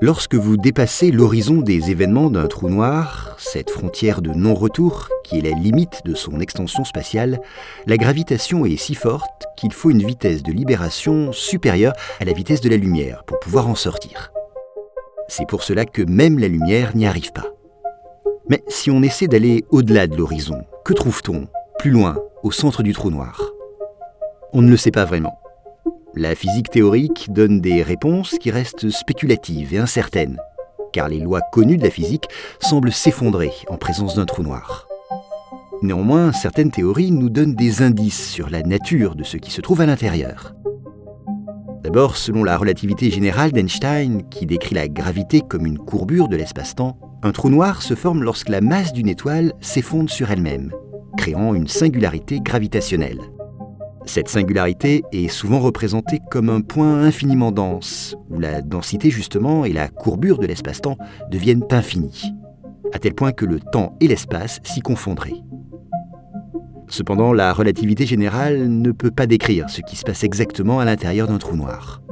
Lorsque vous dépassez l'horizon des événements d'un trou noir, cette frontière de non-retour, qui est la limite de son extension spatiale, la gravitation est si forte qu'il faut une vitesse de libération supérieure à la vitesse de la lumière pour pouvoir en sortir. C'est pour cela que même la lumière n'y arrive pas. Mais si on essaie d'aller au-delà de l'horizon, que trouve-t-on plus loin, au centre du trou noir? On ne le sait pas vraiment. La physique théorique donne des réponses qui restent spéculatives et incertaines, car les lois connues de la physique semblent s'effondrer en présence d'un trou noir. Néanmoins, certaines théories nous donnent des indices sur la nature de ce qui se trouve à l'intérieur. D'abord, selon la relativité générale d'Einstein, qui décrit la gravité comme une courbure de l'espace-temps, un trou noir se forme lorsque la masse d'une étoile s'effondre sur elle-même, créant une singularité gravitationnelle. Cette singularité est souvent représentée comme un point infiniment dense, où la densité justement et la courbure de l'espace-temps deviennent infinies, à tel point que le temps et l'espace s'y confondraient. Cependant, la relativité générale ne peut pas décrire ce qui se passe exactement à l'intérieur d'un trou noir.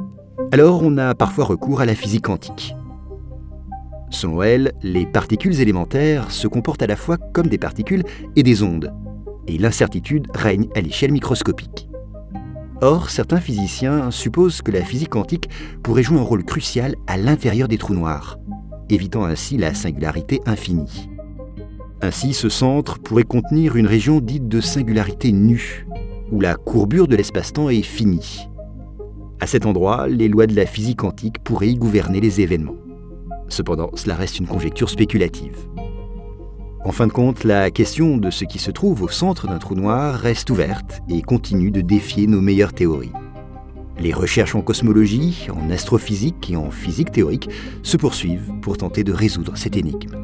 Alors on a parfois recours à la physique quantique. Selon elle, les particules élémentaires se comportent à la fois comme des particules et des ondes, et l'incertitude règne à l'échelle microscopique. Or, certains physiciens supposent que la physique quantique pourrait jouer un rôle crucial à l'intérieur des trous noirs, évitant ainsi la singularité infinie. Ainsi, ce centre pourrait contenir une région dite de singularité nue, où la courbure de l'espace-temps est finie. À cet endroit, les lois de la physique quantique pourraient y gouverner les événements. Cependant, cela reste une conjecture spéculative. En fin de compte, la question de ce qui se trouve au centre d'un trou noir reste ouverte et continue de défier nos meilleures théories. Les recherches en cosmologie, en astrophysique et en physique théorique se poursuivent pour tenter de résoudre cette énigme.